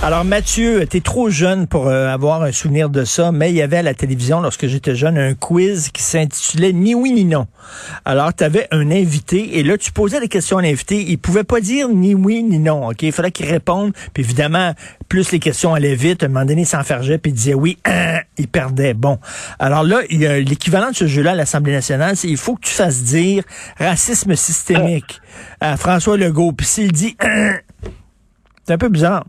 Alors Mathieu, t'es trop jeune pour euh, avoir un souvenir de ça, mais il y avait à la télévision, lorsque j'étais jeune, un quiz qui s'intitulait Ni oui ni non. Alors tu avais un invité et là tu posais des questions à l'invité, il pouvait pas dire ni oui ni non, ok? Il fallait qu'il réponde, puis évidemment, plus les questions allaient vite, à un moment donné, il s'enfergeait, puis il disait oui, hein, il perdait. Bon, alors là, il y a l'équivalent de ce jeu-là à l'Assemblée nationale, c'est il faut que tu fasses dire racisme systémique à François Legault, puis s'il dit hein, c'est un peu bizarre.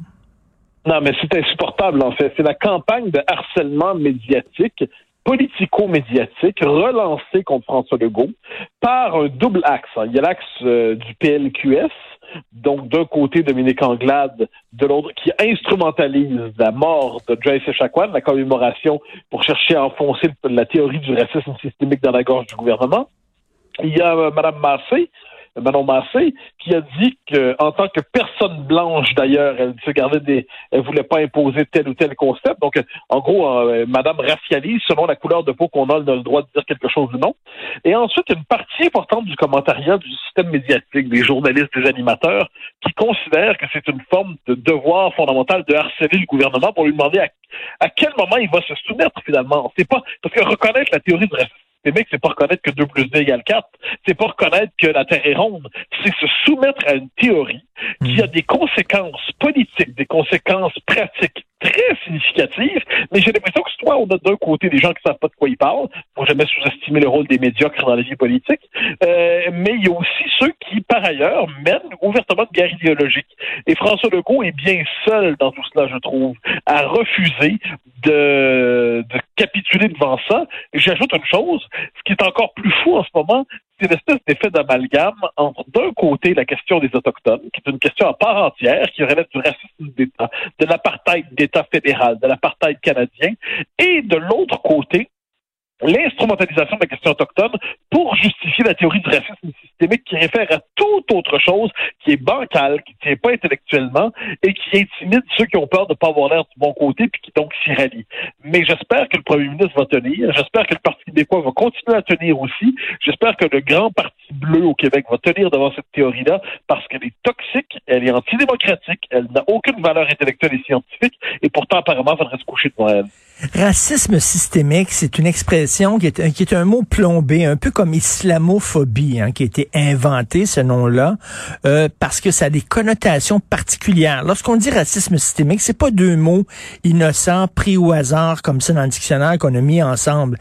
Non, mais c'est insupportable, en fait. C'est la campagne de harcèlement médiatique, politico-médiatique, relancée contre François Legault par un double axe. Il y a l'axe euh, du PLQS, donc d'un côté Dominique Anglade, de l'autre, qui instrumentalise la mort de Joyce Echaquan, la commémoration, pour chercher à enfoncer la théorie du racisme systémique dans la gorge du gouvernement. Il y a euh, Mme Massé, Manon Massé, qui a dit qu'en tant que personne blanche, d'ailleurs, elle se gardait des, elle voulait pas imposer tel ou tel concept. Donc, en gros, euh, Madame racialise selon la couleur de peau qu'on a, on a le droit de dire quelque chose ou non. Et ensuite, une partie importante du commentariat du système médiatique, des journalistes, des animateurs, qui considèrent que c'est une forme de devoir fondamental de harceler le gouvernement pour lui demander à, à quel moment il va se soumettre finalement. C'est pas parce que reconnaître la théorie du racisme systémique, c'est pas reconnaître que 2 plus 2 égale 4. C'est pas reconnaître que la Terre est ronde. C'est se soumettre à une théorie qui a des conséquences politiques, des conséquences pratiques très significatives. Mais j'ai l'impression que soit on a d'un côté des gens qui savent pas de quoi ils parlent, faut jamais sous-estimer le rôle des médiocres dans la vie politique, euh, mais il y a aussi ceux qui, par ailleurs, mènent ouvertement de guerre idéologique. Et François Legault est bien seul dans tout cela, je trouve, à refuser de, de capituler devant ça. J'ajoute une chose, ce qui est encore plus fou en ce moment, une espèce d'effet d'amalgame entre d'un côté la question des Autochtones, qui est une question à part entière, qui relève du racisme d'État, de l'apartheid d'État fédéral, de l'apartheid canadien, et de l'autre côté, l'instrumentalisation de la question autochtone pour justifier la théorie du racisme systémique qui réfère à chose, qui est bancale, qui ne tient pas intellectuellement et qui intimide ceux qui ont peur de ne pas avoir l'air du bon côté puis qui donc s'y rallient. Mais j'espère que le premier ministre va tenir, j'espère que le Parti québécois va continuer à tenir aussi, j'espère que le grand Parti bleu au Québec va tenir devant cette théorie-là parce qu'elle est toxique, elle est antidémocratique, elle n'a aucune valeur intellectuelle et scientifique et pourtant apparemment, il faudrait se coucher devant elle. Racisme systémique, c'est une expression qui est, un mot plombé, un peu comme islamophobie, hein, qui a été inventé, ce nom-là, euh, parce que ça a des connotations particulières. Lorsqu'on dit racisme systémique, c'est pas deux mots innocents pris au hasard comme ça dans le dictionnaire qu'on a mis ensemble.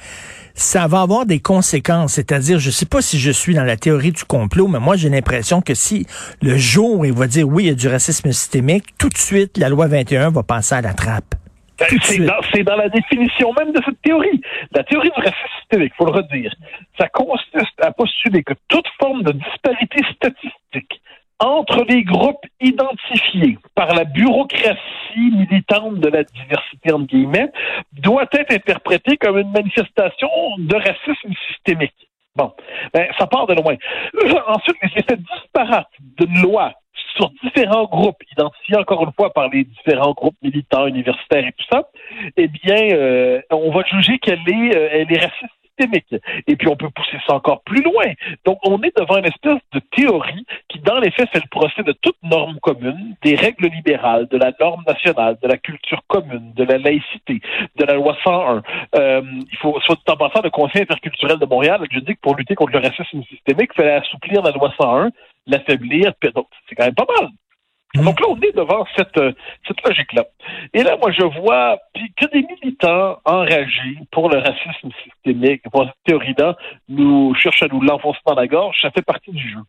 Ça va avoir des conséquences, c'est-à-dire, je sais pas si je suis dans la théorie du complot, mais moi j'ai l'impression que si le jour il va dire oui, il y a du racisme systémique, tout de suite la loi 21 va passer à la trappe. C'est dans, dans, la définition même de cette théorie. La théorie du racisme systémique, il faut le redire. Ça consiste à postuler que toute forme de disparité statistique entre les groupes identifiés par la bureaucratie militante de la diversité, entre guillemets, doit être interprétée comme une manifestation de racisme systémique. Bon, ben, ça part de loin. Ensuite, les effets disparates d'une loi sur différents groupes, identifiés encore une fois par les différents groupes militants, universitaires et tout ça, eh bien, euh, on va juger qu'elle est, euh, elle est raciste systémique. Et puis, on peut pousser ça encore plus loin. Donc, on est devant une espèce de théorie qui, dans les faits, fait le procès de toute norme commune, des règles libérales, de la norme nationale, de la culture commune, de la laïcité, de la loi 101. Euh, il faut, soit en passant, le Conseil interculturel de Montréal je dis que pour lutter contre le racisme systémique, il fallait assouplir la loi 101 l'affaiblir. C'est quand même pas mal. Mmh. Donc là, on est devant cette, euh, cette logique-là. Et là, moi, je vois que des militants enragés pour le racisme systémique, pour cette théorie-là, nous cherchent à nous l'enfoncer dans la gorge, ça fait partie du jeu.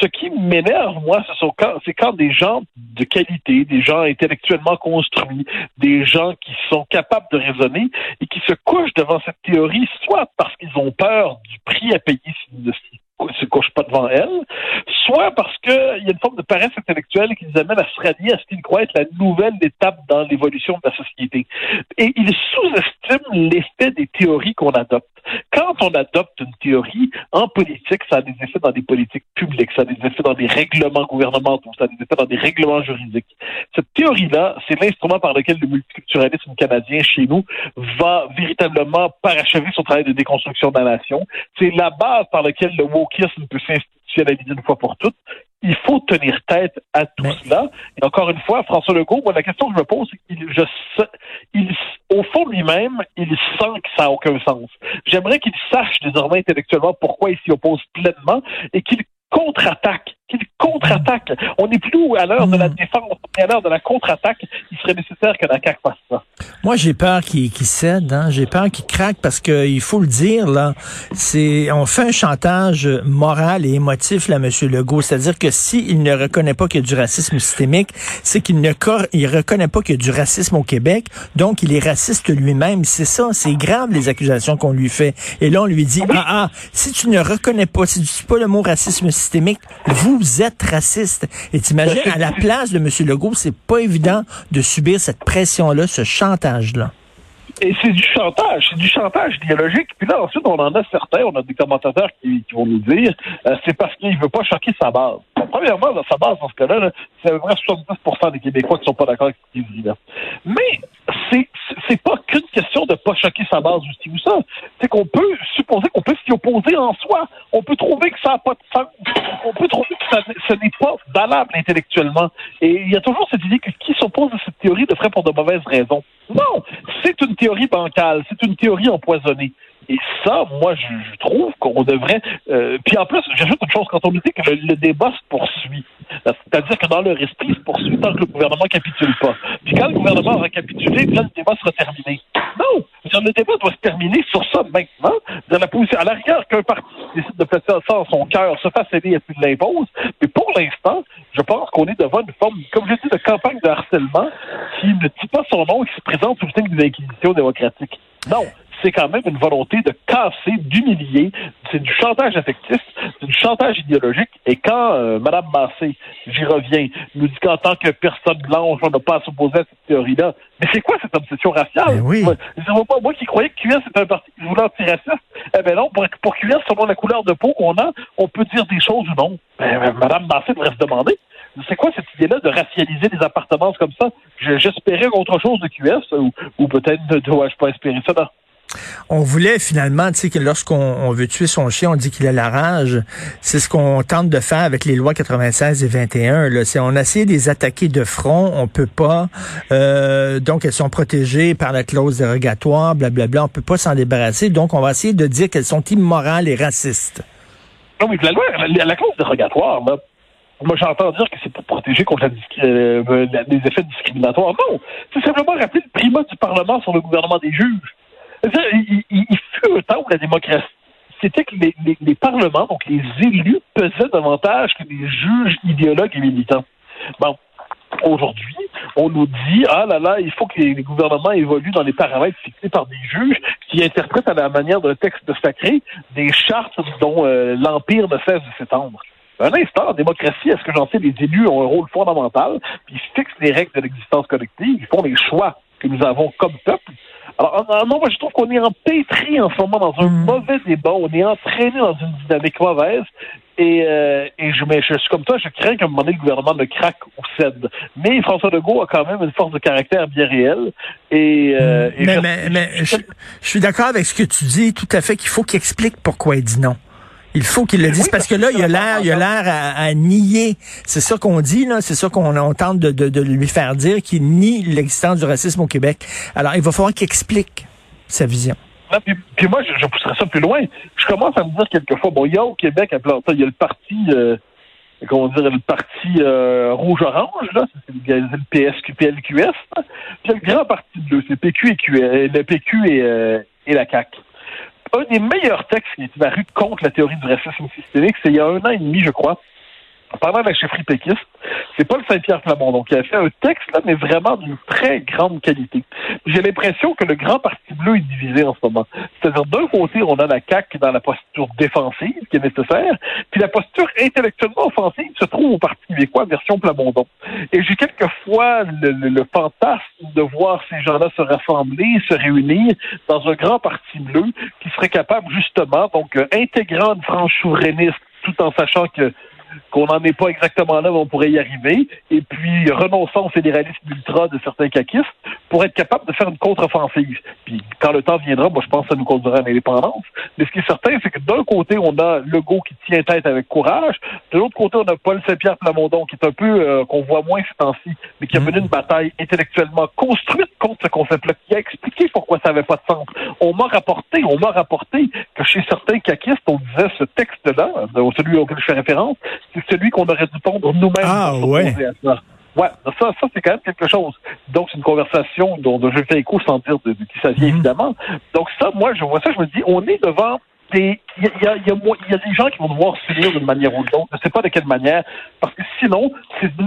Ce qui m'énerve, moi, c'est quand, quand des gens de qualité, des gens intellectuellement construits, des gens qui sont capables de raisonner et qui se couchent devant cette théorie, soit parce qu'ils ont peur du prix à payer s'ils ne s'y se pas devant elles, soit parce qu'il y a une forme de paresse intellectuelle qui les amène à se rallier à ce qu'ils croient être la nouvelle étape dans l'évolution de la société. Et ils sous-estiment l'effet des théories qu'on adopte. Quand on adopte une théorie en politique, ça a des effets dans des politiques publiques, ça a des effets dans des règlements gouvernementaux, ça a des effets dans des règlements juridiques. Cette théorie-là, c'est l'instrument par lequel le multiculturalisme canadien chez nous va véritablement parachever son travail de déconstruction de la nation. C'est la base par laquelle le wokisme peut s'institutionnaliser une fois pour toutes. Il faut tenir tête à tout cela. Et encore une fois, François Legault, moi, la question que je me pose, c'est qu'il, je, il, au fond lui-même, il sent que ça n'a aucun sens. J'aimerais qu'il sache désormais intellectuellement pourquoi il s'y oppose pleinement et qu'il contre-attaque qu'il contre-attaque. On n'est plus à l'heure de la hmm. défense, on est à l'heure de la contre-attaque. Il serait nécessaire que la CAQ fasse ça. Moi, j'ai peur qu'il cède. Hein? J'ai peur qu'il craque parce qu'il faut le dire, là, c'est on fait un chantage moral et émotif, là, M. Legault. C'est-à-dire que s'il ne reconnaît pas qu'il y a du racisme systémique, c'est qu'il ne il reconnaît pas qu'il y a du racisme au Québec, donc il est raciste lui-même. C'est ça, c'est grave les accusations qu'on lui fait. Et là, on lui dit, ah, ah, si tu ne reconnais pas, si tu dis pas le mot racisme systémique, vous êtes raciste. Et t'imagines, à la place de M. Legault, c'est pas évident de subir cette pression-là, ce chantage-là? Et c'est du chantage, c'est du chantage idéologique. Puis là, ensuite, on en a certains, on a des commentateurs qui, vont nous dire euh, c'est parce qu'il veut pas choquer sa base. premièrement, sa base, dans ce cas-là, c'est à peu près 70 des Québécois qui sont pas d'accord avec ce qu'il dit là. Mais c'est c'est pas qu'une question de pas choquer sa base aussi ou ça. C'est qu'on peut supposer qu'on peut s'y opposer en soi. On peut trouver que ça pas. On peut trouver que ça, ce n'est pas valable intellectuellement. Et il y a toujours cette idée que qui s'oppose à cette théorie le ferait pour de mauvaises raisons. Non, c'est une théorie bancale, c'est une théorie empoisonnée. Et ça, moi, je, trouve qu'on devrait. Euh, puis en plus, j'ajoute une chose quand on nous dit que le, débat se poursuit. C'est-à-dire que dans leur esprit, il se poursuit tant que le gouvernement capitule pas. Puis quand le gouvernement aura capitulé, là, le débat sera terminé. Non! Le débat doit se terminer sur ça maintenant. Dans la position, à l'arrière, qu'un parti décide de placer ça en son cœur, se fasse aider et puis l'impose. Mais pour l'instant, je pense qu'on est devant une forme, comme je dis, de campagne de harcèlement qui ne dit pas son nom et qui se présente sous le signe d'une inquisition démocratique. Non, c'est quand même une volonté de casser, d'humilier. C'est du chantage affectif, c'est du chantage idéologique. Et quand euh, Mme Massé, j'y reviens, nous dit qu'en tant que personne blanche, on n'a pas à s'opposer à cette théorie-là. Mais c'est quoi cette obsession raciale? Ben oui. Moi, pas, moi qui croyais que QS était un parti qui voulait antiraciste, eh bien non, pour, pour QS, selon la couleur de peau qu'on a, on peut dire des choses ou non. Ben, ben Mme Massé devrait se demander. C'est quoi cette idée-là de racialiser des appartenances comme ça? J'espérais autre chose de QS, ou, ou peut-être ne dois-je pas espérer ça. Non. On voulait finalement, tu sais, que lorsqu'on veut tuer son chien, on dit qu'il a la rage. C'est ce qu'on tente de faire avec les lois 96 et 21. Là. On a essayé de les attaquer de front, on peut pas. Euh, donc, elles sont protégées par la clause dérogatoire, blablabla. On peut pas s'en débarrasser. Donc, on va essayer de dire qu'elles sont immorales et racistes. Non, mais la loi, la, clause dérogatoire, moi, j'entends dire que c'est pour protéger contre euh, les effets discriminatoires. Non, c'est simplement rappeler le primat du Parlement sur le gouvernement des juges. Il, fut un temps où la démocratie, c'était que les, parlements, donc les élus, pesaient davantage que les juges idéologues et militants. Bon, aujourd'hui, on nous dit ah là là, il faut que les, gouvernements évoluent dans les paramètres fixés par des juges qui interprètent à la manière d'un texte sacré des chartes dont euh, l'empire ne cesse de s'étendre. Un instant, en démocratie, est-ce que j'en sais, les élus ont un rôle fondamental, puis ils fixent les règles de l'existence collective, ils font les choix? Que nous avons comme peuple, alors, non, moi, je trouve qu'on est empêtré en ce moment dans un hmm. mauvais débat. On est entraîné dans une dynamique mauvaise. Et, euh, et je, mais je suis comme toi, je crains qu'à un moment donné, le gouvernement ne craque ou cède. Mais François Legault a quand même une force de caractère bien réelle. Et, euh, hmm. mais, mais, mais je, je suis d'accord avec ce que tu dis, tout à fait, qu'il faut qu'il explique pourquoi il dit non. Il faut qu'il le dise parce que là, il a l'air, il a l'air à, nier. C'est ça qu'on dit là, c'est ça qu'on tente de, de, lui faire dire qu'il nie l'existence du racisme au Québec. Alors, il va falloir qu'il explique sa vision. puis, moi, je, pousserais ça plus loin. Je commence à me dire quelquefois, bon, il y a au Québec, il y a le parti, euh, comment dire, le parti euh, rouge-orange, là, c'est le, PSQ, PLQS, puis il y a le grand parti bleu, c'est PQ et Q, euh, le PQ et, et la CAQ un des meilleurs textes qui est paru contre la théorie du racisme systémique, c'est il y a un an et demi, je crois, en parlant de la chefferie péquiste, c'est Paul Saint-Pierre Plamondon qui a fait un texte, là, mais vraiment d'une très grande qualité. J'ai l'impression que le grand parti bleu est divisé en ce moment. C'est-à-dire, d'un côté, on a la CAQ dans la posture défensive qui est nécessaire, puis la posture intellectuellement offensive se trouve au Parti québécois version Plamondon. Et j'ai quelquefois le, fantasme de voir ces gens-là se rassembler, se réunir dans un grand parti bleu qui serait capable justement, donc, euh, intégrant une frange souverainiste tout en sachant que qu'on n'en est pas exactement là, mais on pourrait y arriver, et puis renonçant au fédéralisme ultra de certains caquistes pour être capable de faire une contre-offensive. Puis quand le temps viendra, moi je pense que ça nous conduira à l'indépendance. Mais ce qui est certain, c'est que d'un côté, on a Legault qui tient tête avec courage, de l'autre côté, on a Paul Saint-Pierre Plamondon, qui est un peu, euh, qu'on voit moins ces temps-ci, mais qui a mené une bataille intellectuellement construite contre ce concept-là, qui a expliqué pourquoi ça n'avait pas de sens. On m'a rapporté, on m'a rapporté que chez certains caquistes, on disait ce texte-là, celui auquel je fais référence, c'est celui qu'on aurait dû pondre nous-mêmes. Ah, ouais. Ça. Ouais, ça, ça c'est quand même quelque chose. Donc, c'est une conversation dont, dont je fais écho sans dire de, de qui ça vient, Mhm. évidemment. Donc, ça, moi, je vois ça, je me dis, on est devant des. Il y a, y, y, y des gens qui vont devoir s'unir d'une manière ou d'une autre. Je ne sais pas de quelle manière, parce que sinon,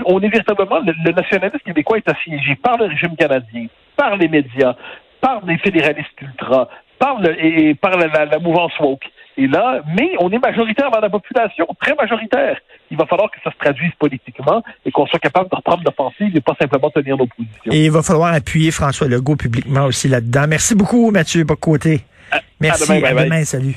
on est véritablement. Le, le nationalisme québécois est assiégé par le régime canadien, par les médias, par les fédéralistes ultra, par, le, et, et par la, la, la mouvance woke. Et là, mais on est majoritaire dans la population, très majoritaire. Il va falloir que ça se traduise politiquement et qu'on soit capable de reprendre l'offensive et pas simplement tenir nos positions. Et il va falloir appuyer François Legault publiquement aussi là-dedans. Merci beaucoup, Mathieu Bocoté. Merci. À demain, bye à bye. demain salut.